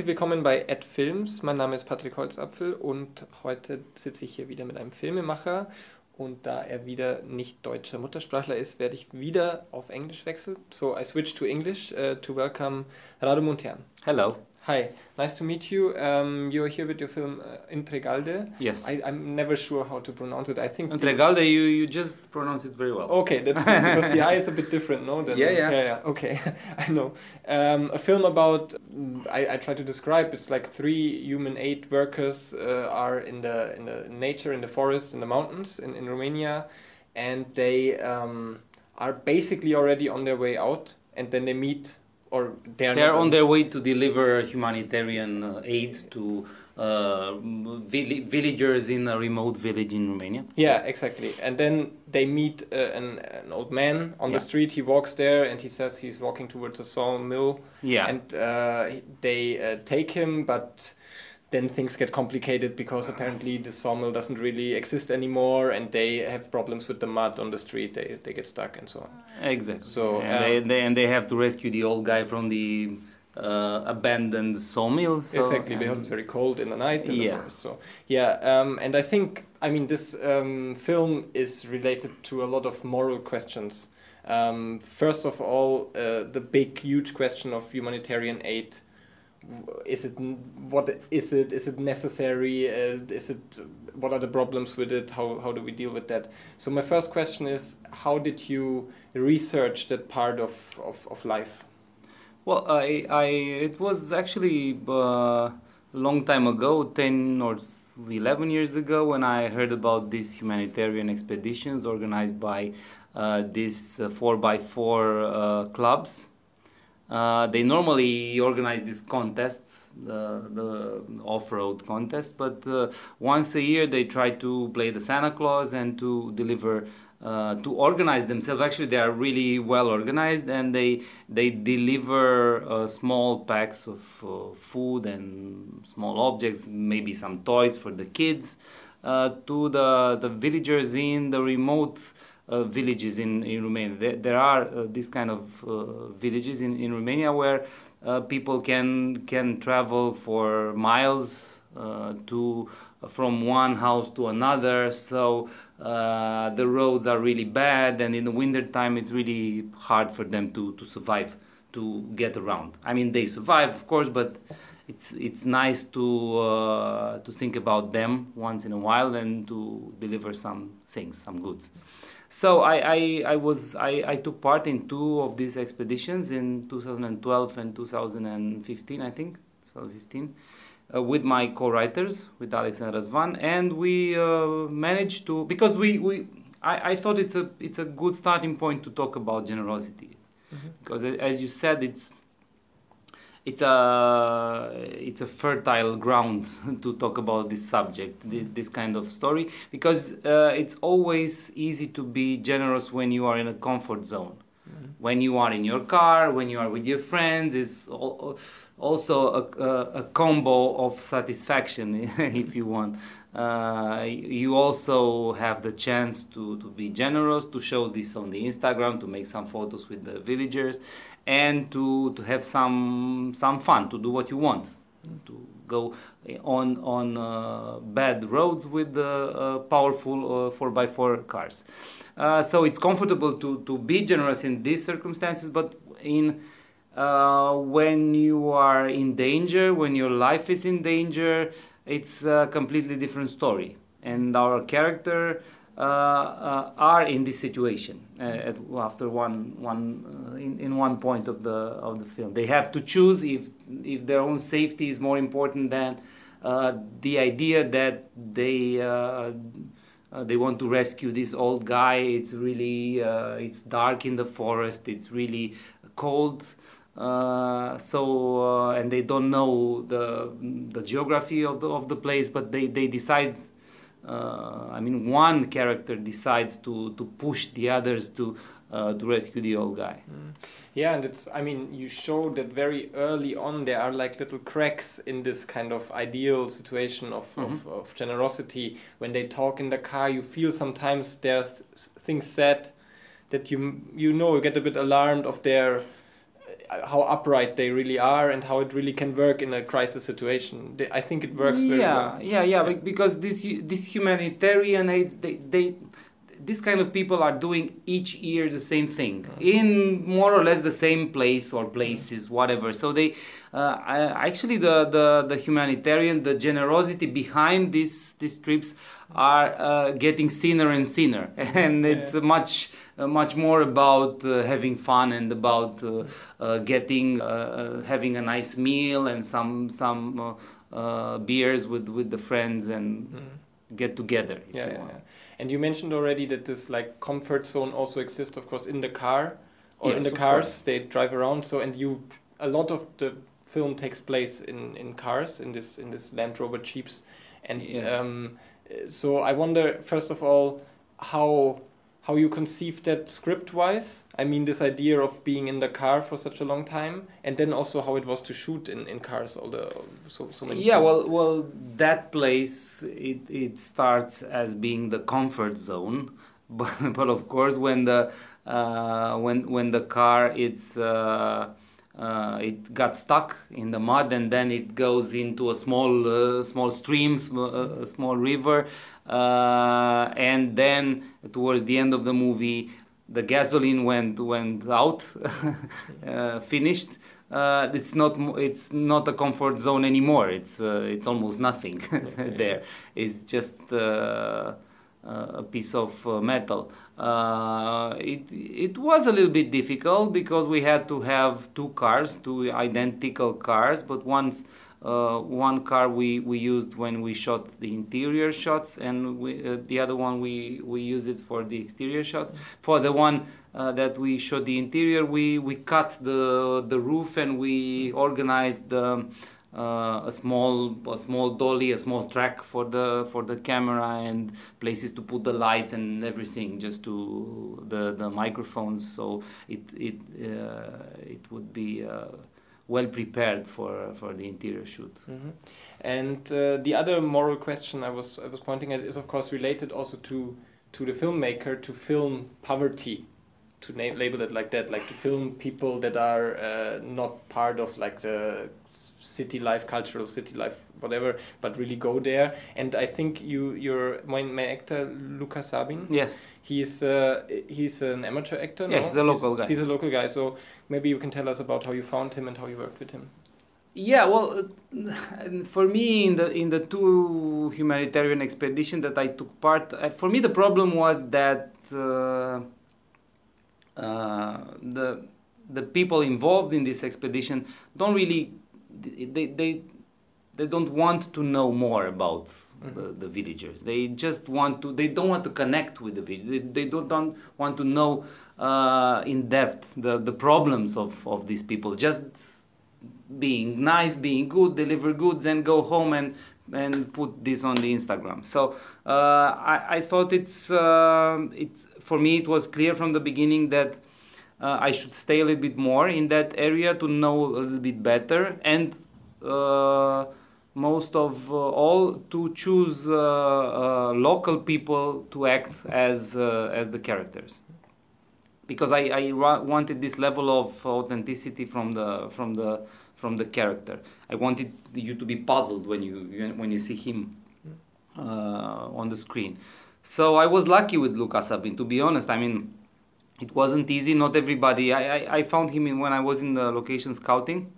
Herzlich willkommen bei Ed Films. Mein Name ist Patrick Holzapfel und heute sitze ich hier wieder mit einem Filmemacher. Und da er wieder nicht deutscher Muttersprachler ist, werde ich wieder auf Englisch wechseln. So I switch to English uh, to welcome Rado Montern. Hello. Hi, nice to meet you. Um, you're here with your film uh, Intregalde. Yes. I, I'm never sure how to pronounce it. I think. Intregalde, you, you just pronounce it very well. Okay, that's good, because the I is a bit different, no? Than, Yeah, yeah. yeah, yeah. Okay, I know. Um, a film about I, I try to describe. It's like three human aid workers uh, are in the in the nature, in the forest, in the mountains in, in Romania, and they um, are basically already on their way out, and then they meet, or they're They're on their way to deliver humanitarian uh, aid to uh, vill- villagers in a remote village in Romania. Yeah, exactly. And then they meet uh, an, an old man on Yeah. the street. He walks there and he says he's walking towards a sawmill. Yeah. And uh, they uh, take him, but then things get complicated because apparently the sawmill doesn't really exist anymore and they have problems with the mud on the street. They, they get stuck and so on. Exactly. So, and, um, they, they, and they have to rescue the old guy from the uh, abandoned sawmill. So, exactly, because it's very cold in the night in the Yeah. forest. So yeah, um, and I think I mean this um, film is related to a lot of moral questions. Um, first of all, uh, the big, huge question of humanitarian aid. Is it what is it? Is it necessary? Uh, is it what are the problems with it? How how do we deal with that? So my first question is, how did you research that part of of, of life? Well, I, I it was actually uh, a long time ago, ten or eleven years ago, when I heard about these humanitarian expeditions organized by uh, these uh, four by four uh, clubs. Uh, they normally organize these contests, the, off-road contests, but uh, once a year they try to play the Santa Claus and to deliver, uh, to organize themselves. Actually, they are really well organized, and they they deliver uh, small packs of uh, food and small objects, maybe some toys for the kids, to the the villagers in the remote uh, villages in, in Romania. There, there are uh, these kind of uh, villages in, in Romania where uh, people can can travel for miles uh, to from one house to another. So uh, the roads are really bad, and in the winter time it's really hard for them to, to survive, to get around. I mean, they survive, of course, but it's it's nice to uh, to think about them once in a while and to deliver some things, some goods. So I, I, I was I, I took part in two of these expeditions in 2012 and 2015 I think 2015 uh, with my co-writers with Alex and Razvan and we uh, managed to because we, we I, I thought it's a it's a good starting point to talk about generosity. Because as you said it's it's a it's a fertile ground to talk about this subject this, this kind of story because uh, it's always easy to be generous when you are in a comfort zone. When you are in your car when you are with your friends it's also a, a, a combo of satisfaction if you want. Uh, you also have the chance to, to be generous to show this on the instagram to make some photos with the villagers and to, to have some some fun to do what you want. To go on on uh, bad roads with the uh, powerful uh, 4x4 cars. Uh, so it's comfortable to, to be generous in these circumstances but in uh, when you are in danger when your life is in danger it's a completely different story. And our character uh, uh, are in this situation uh, at, after one one uh, in, in one point of the of the film. They have to choose if if their own safety is more important than uh, the idea that they uh, uh, they want to rescue this old guy. It's really uh, it's dark in the forest. It's really cold. Uh, so uh, and they don't know the the geography of the of the place but they they decide uh, Uh, I mean, one character decides to, to push the others to uh, to rescue the old guy. Mm. Yeah, and it's, I mean, you show that very early on there are like little cracks in this kind of ideal situation of, of, mm-hmm. of generosity. When they talk in the car, you feel sometimes there's things said that you, you know, you get a bit alarmed of their how upright they really are and how it really can work in a crisis situation. They, I think it works very yeah, well. Yeah, yeah, yeah, because this this humanitarian aids they they this kind of people are doing each year the same thing mm-hmm. in more or less the same place or places whatever so they uh, actually the, the the humanitarian the generosity behind these these trips are uh, getting thinner and thinner and it's yeah. much much more about uh, having fun and about uh, uh, getting having a nice meal and some some beers with with the friends and mm. get together yeah, yeah, yeah, and you mentioned already that this like comfort zone also exists of course in the car or yes, in the cars course. they drive around so and you a lot of the film takes place in in cars in this in this Land Rover Jeeps and yes. um, so I wonder first of all how how you conceived that script wise i mean this idea of being in the car for such a long time and then also how it was to shoot in, in cars all the so, so many yeah well well that place it, it starts as being the comfort zone. But, but of course when the uh, when when the car it's uh, uh, it got stuck in the mud and then it goes into a small uh, small stream sm- uh, small river uh, and then towards the end of the movie the gasoline went went out uh, finished uh, it's not it's not a comfort zone anymore it's it's almost nothing there it's just a piece of uh, metal. Uh, it it was a little bit difficult because we had to have two cars, two identical cars, but once. Uh, one car we, we used when we shot the interior shots, and we, uh, the other one we, we used it for the exterior shot. For the one uh, that we shot the interior, we, we cut the the roof and we organized uh, a small a small dolly, a small track for the for the camera, and places to put the lights and everything, just to the the microphones, so it it uh, it would be. Well prepared for for the interior shoot. Mm-hmm. And uh, the other moral question I was I was pointing at is of course related also to to the filmmaker to film poverty to name, label it like that, like to film people that are uh, not part of like the city life, cultural city life, whatever, but really go there. And I think you, your main actor, Luca Sabin. Yes. He's uh, he's an amateur actor. Yeah, no? he's a local he's, guy. He's a local guy. So maybe you can tell us about how you found him and how you worked with him. Yeah, well, uh, for me in the in the two humanitarian expedition that I took part, uh, for me the problem was that uh, uh, the the people involved in this expedition don't really they they they don't want to know more about mm-hmm. the, the villagers. They just want to they don't want to connect with the villagers they, they don't, don't want to know uh, in depth the, the problems of, of these people. Just being nice being good deliver goods and go home and and put this on the instagram. So uh, I, I thought it's uh, it's for me it was clear from the beginning that uh, I should stay a little bit more in that area to know a little bit better and uh, most of uh, all to choose uh, uh, local people to act as uh, as the characters because I, I wanted this level of authenticity from the from the from the character. I wanted you to be puzzled when you when you see him on the screen. So I was lucky with Luca Sabin. To be honest, I mean it wasn't easy. Not everybody. I, I, I found him in, when I was in the location scouting.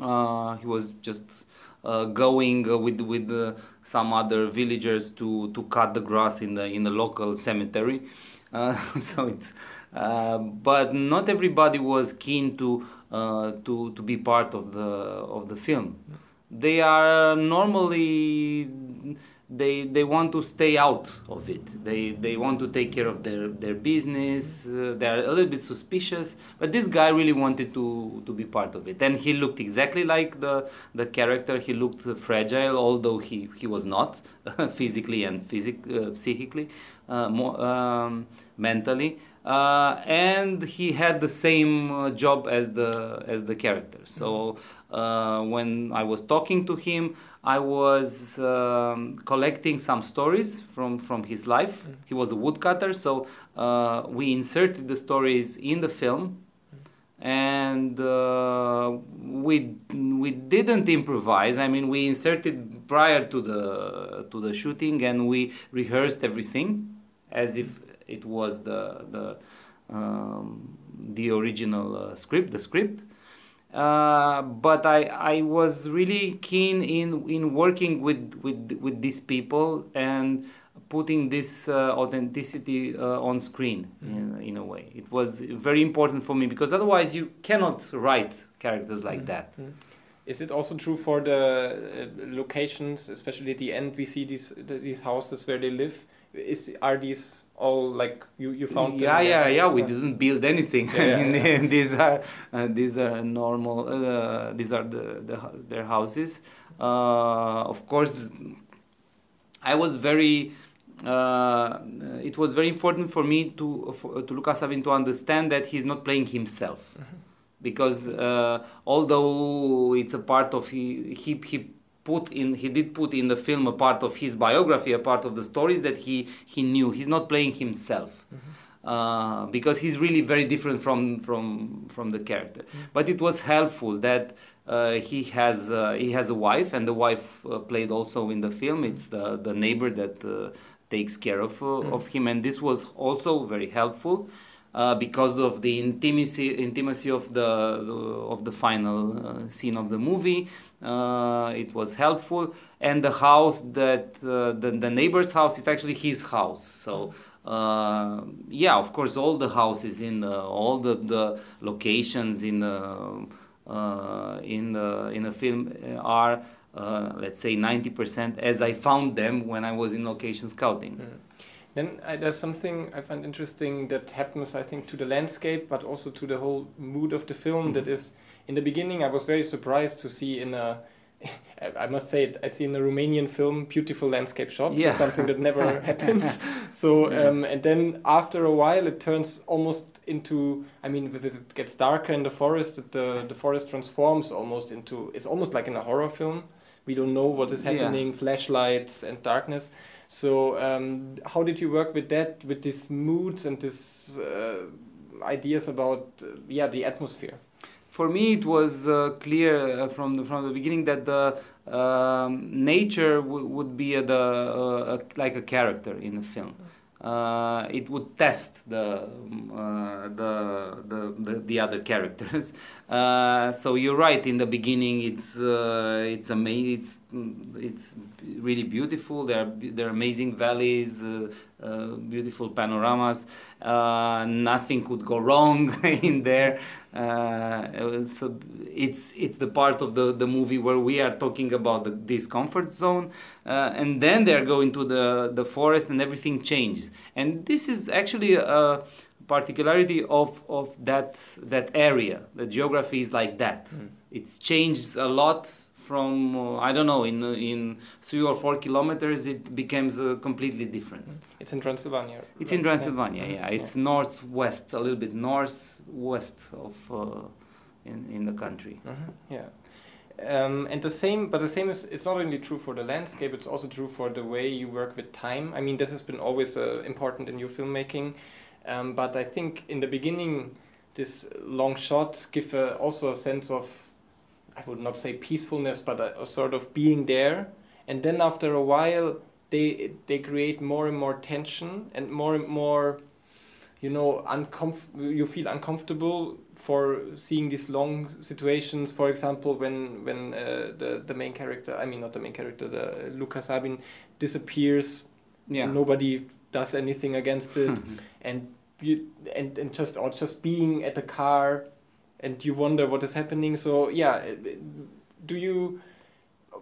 Uh, he was just uh, going uh, with with uh, some other villagers to, to cut the grass in the in the local cemetery. Uh, so it's uh, but not everybody was keen to to to be part of the of the film. They are normally they they want to stay out of it. They they want to take care of their their business. Uh, they are a little bit suspicious, but this guy really wanted to to be part of it, and he looked exactly like the the character. He looked fragile, although he he was not physically and physic uh, psychically, uh, more um, mentally. Uh, and he had the same uh, job as the as the character. So uh, when I was talking to him, I was um, collecting some stories from, from his life. Mm. He was a woodcutter, so uh, we inserted the stories in the film. and uh, we we didn't improvise. I mean, we inserted prior to the to the shooting, and we rehearsed everything as if it was the the um, the original uh, script, the script. Uh, but I, I was really keen in, in working with, with, with these people and putting this uh, authenticity uh, on screen mm-hmm. in, in, a way. It was very important for me because otherwise you cannot write characters like mm-hmm. that. Mm-hmm. Is it also true for the uh, locations, especially at the end? We see these these houses where they live. Is are these all like you, you found yeah yeah yeah we didn't build anything yeah, i mean yeah. these are uh, these are normal uh, these are the, the their houses uh, of course i was very uh, it was very important for me to for, to Luca Sabin to understand that he's not playing himself mm-hmm. because uh, although it's a part of he he, he put in he did put in the film a part of his biography a part of the stories that he he knew he's not playing himself mm-hmm. uh, because he's really very different from from from the character mm-hmm. but it was helpful that uh, he has uh, he has a wife and the wife uh, played also in the film it's the the neighbor that uh, takes care of mm-hmm. of him and this was also very helpful uh, because of the intimacy intimacy of the, of the final uh, scene of the movie. Uh, it was helpful, and the house that uh, the the neighbor's house is actually his house. So. Uh, yeah, of course, all the houses in all the, the locations in the in the in the film are let's say 90% as I found them when I was in location scouting. Mm. Then uh, there's something I find interesting that happens, I think, to the landscape, but also to the whole mood of the film. Mm -hmm. That is, in the beginning, I was very surprised to see in a, I must say it, I see in a Romanian film beautiful landscape shots. Yeah. something that never happens. So, yeah. um, and then after a while, it turns almost into, I mean, if it gets darker in the forest, the, the forest transforms almost into, it's almost like in a horror film. We don't know what is happening, yeah. flashlights and darkness. So um, how did you work with that, with these moods and these uh, ideas about uh, yeah the atmosphere? For me, it was uh, clear uh, from the from the beginning that the um, nature would be a, the uh, like a character in the film. Uh, it would test the, uh, the, the, the, the, other characters. Uh, so you're right. In the beginning, it's uh, it's amazing. It's it's really beautiful. There are there are amazing valleys, uh, uh, beautiful panoramas. nothing could go wrong in there. so it's it's the part of the, the movie where we are talking about the discomfort zone, and then they're going to the the forest and everything changes. And this is actually a particularity of, of that, that area. The geography is like that. Mm. It's changed a lot from, uh, I don't know, in, in three or four kilometers, it becomes uh, completely different. Mm. It's in Transylvania. It's right? in Transylvania, yeah. yeah. It's yeah. northwest, a little bit northwest of uh, in, in the country. Mm-hmm. Yeah. Um, and the same, but the same is it's not only true for the landscape; it's also true for the way you work with time. I mean, this has been always uh, important in your filmmaking. Um, but I think in the beginning, this long shots give also a sense of, I would not say peacefulness, but a, a, sort of being there. And then after a while, they they create more and more tension and more and more, you know, uncomf- you feel uncomfortable for seeing these long situations. For example, when when uh, the the main character, I mean not the main character, the Luca Sabin disappears. Yeah. Nobody does anything against it, and you and and just or just being at the car, and you wonder what is happening. So yeah, do you?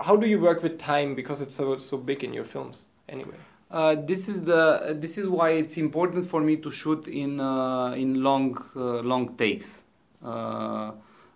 How do you work with time because it's so so big in your films anyway? Uh, this is the this is why it's important for me to shoot in uh, in long uh, long takes. Uh,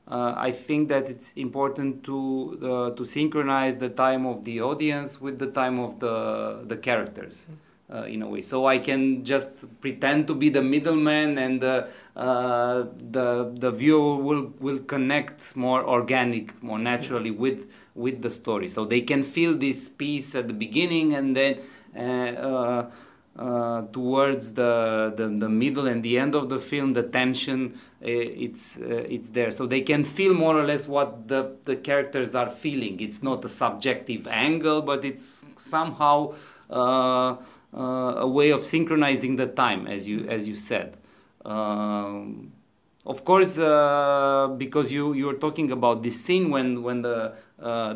uh, I think that it's important to uh, to synchronize the time of the audience with the time of the the characters. Mm uh, in a way. So I can just pretend to be the middleman, and the uh, the the viewer will will connect more organic, more naturally with with the story. So they can feel this piece at the beginning, and then. Uh, uh uh, towards the, the, the middle and the end of the film, the tension uh, it's uh, it's there, so they can feel more or less what the the characters are feeling. It's not a subjective angle, but it's somehow uh, uh, a way of synchronizing the time, as you as you said. Um, of course, uh, because you you are talking about this scene when when the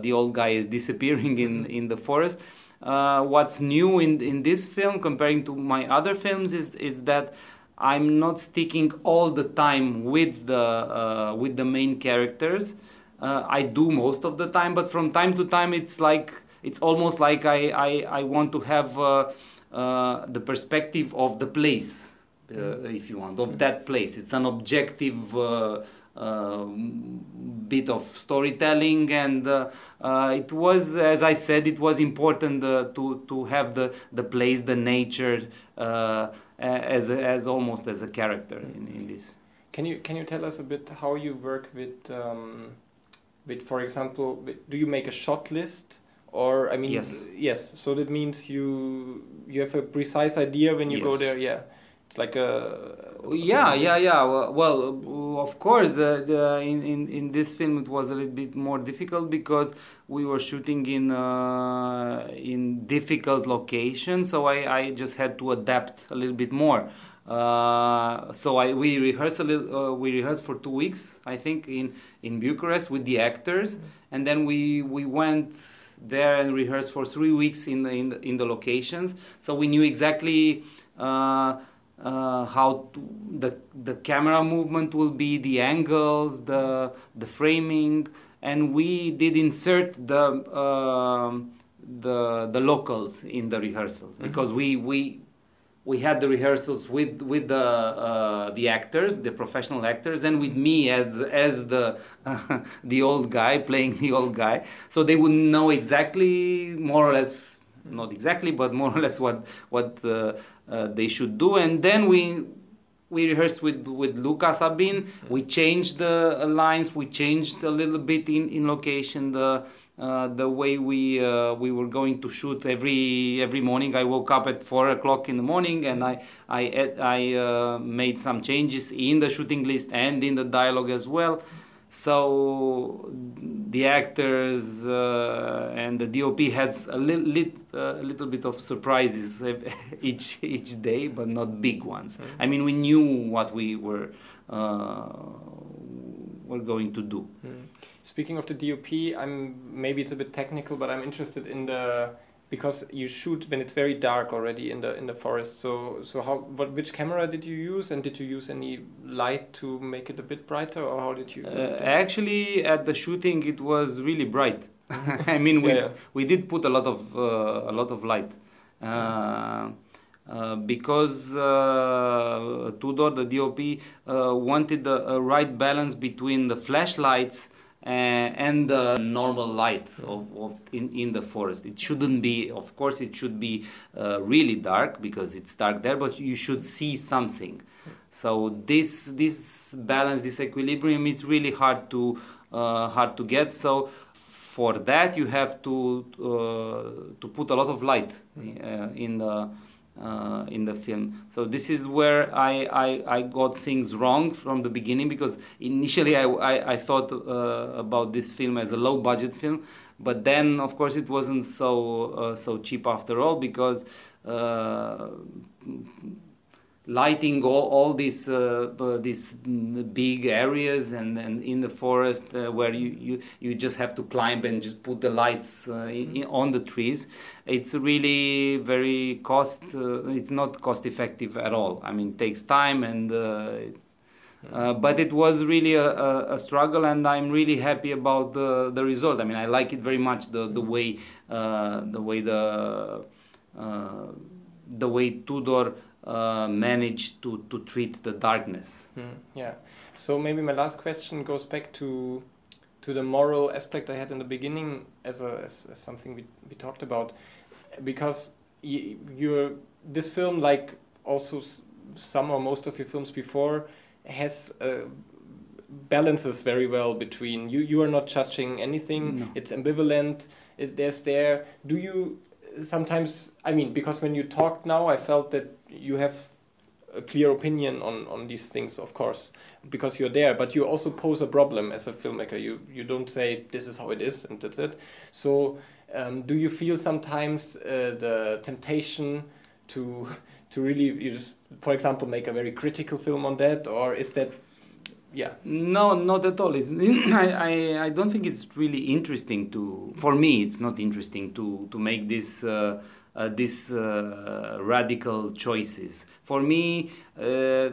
the old guy is disappearing in in the forest uh, what's new in, in this film comparing to my other films is, is that I'm not sticking all the time with the, uh, with the main characters. Uh, I do most of the time, but from time to time it's like it's almost like I, I, I want to have uh, uh, the perspective of the place, if you want, of that place. It's an objective uh, bit of storytelling and uh, uh, it was as i said it was important to to have the the place the nature as as almost as a character in, in this. Can you can you tell us a bit how you work with um, with for example do you make a shot list or i mean yes. yes so that means you you have a precise idea when you yes. go there yeah. It's like a yeah yeah yeah. Well, of course uh, the, in, in in this film it was a little bit more difficult because we were shooting in uh, in difficult locations so I, I just had to adapt a little bit more. Uh, so I we rehearsed a little, uh, we rehearsed for two weeks I think in in Bucharest with the actors and then we we went there and rehearsed for three weeks in the in the, in the locations so we knew exactly uh, uh, how the the camera movement will be, the angles, the the framing, and we did insert the uh, the the locals in the rehearsals mm-hmm. because we we we had the rehearsals with with the uh, the actors, the professional actors, and with me as as the uh, the old guy playing the old guy. So they would know exactly, more or less, not exactly, but more or less what what uh, uh, they should do. And then we we rehearsed with with Luca Sabin. We changed the lines. We changed a little bit in in location the. Uh, the way we uh, we were going to shoot every every morning. I woke up at four o'clock in the morning and I I I uh, made some changes in the shooting list and in the dialogue as well so the actors uh, and the DOP had a little, lit, uh, little bit of surprises each each day, but not big ones. Mm-hmm. I mean, we knew what we were uh, were going to do. Mm-hmm. Speaking of the DOP, I'm maybe it's a bit technical, but I'm interested in the because you shoot when it's very dark already in the in the forest. So so how what which camera did you use and did you use any light to make it a bit brighter or how did you? Uh, actually, at the shooting, it was really bright. I mean, we yeah, yeah. we did put a lot of uh, a lot of light. Uh, uh, because uh, Tudor, the DOP, uh, wanted the right balance between the flashlights and the normal light of, of in, in the forest. It shouldn't be, of course, it should be uh, really dark because it's dark there, but you should see something. So this this balance, this equilibrium, is really hard to uh, hard to get. So for that, you have to uh, to put a lot of light uh, in the uh, in the film. So this is where I, I, I, got things wrong from the beginning because initially I, I, I thought uh, about this film as a low budget film, but then of course it wasn't so uh, so cheap after all because uh, lighting all, all these uh, uh, these big areas and, and in the forest uh, where you, you you just have to climb and just put the lights uh, in, on the trees. It's really very cost uh, it's not cost effective at all. I mean it takes time and uh, but it was really a, a, a, struggle, and I'm really happy about the, the result. I mean, I like it very much the the way the way the the way Tudor uh, manage to, to treat the darkness. Mm, yeah. So maybe my last question goes back to to the moral aspect I had in the beginning as, a, as, as something we, we talked about, because you, you're this film, like also some or most of your films before, has uh, balances very well between you. You are not judging anything. No. It's ambivalent. It, there's there. Do you sometimes I mean because when you talk now, I felt that you have a clear opinion on on these things, of course, because you're there. But you also pose a problem as a filmmaker. You you don't say this is how it is and that's it. So um, do you feel sometimes uh, the temptation to to really, you just, for example, make a very critical film on that, or is that yeah. No not at all. It's, I, I, I don't think it's really interesting to for me it's not interesting to to make this uh, uh, these uh, radical choices. For me uh, uh,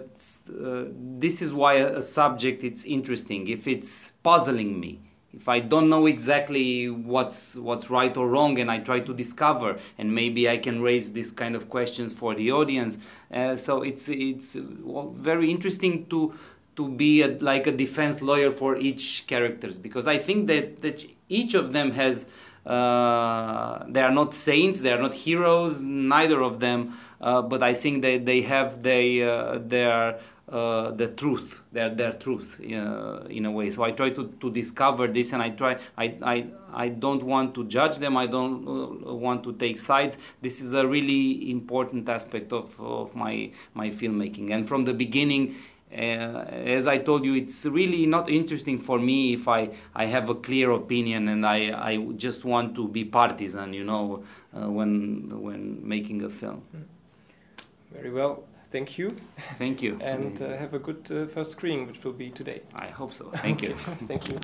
this is why a, a subject it's interesting. If it's puzzling me if I don't know exactly what's what's right or wrong, and I try to discover, and maybe I can raise this kind of questions for the audience. Uh, so it's it's very interesting to to be a, like a defense lawyer for each characters because I think that that each of them has. Uh, they are not saints, they are not heroes, neither of them. Uh, but I think that they have they uh, their uh, the truth, their their truth uh, in a way. So I try to, to discover this, and I try. I, I I don't want to judge them. I don't uh, want to take sides. This is a really important aspect of, of my my filmmaking. And from the beginning, uh, as I told you, it's really not interesting for me if I, I have a clear opinion and I, I just want to be partisan, you know, uh, when when making a film. Very well thank you. Thank you. and uh, have a good uh, first screening, which will be today. I hope so. Thank you. thank you.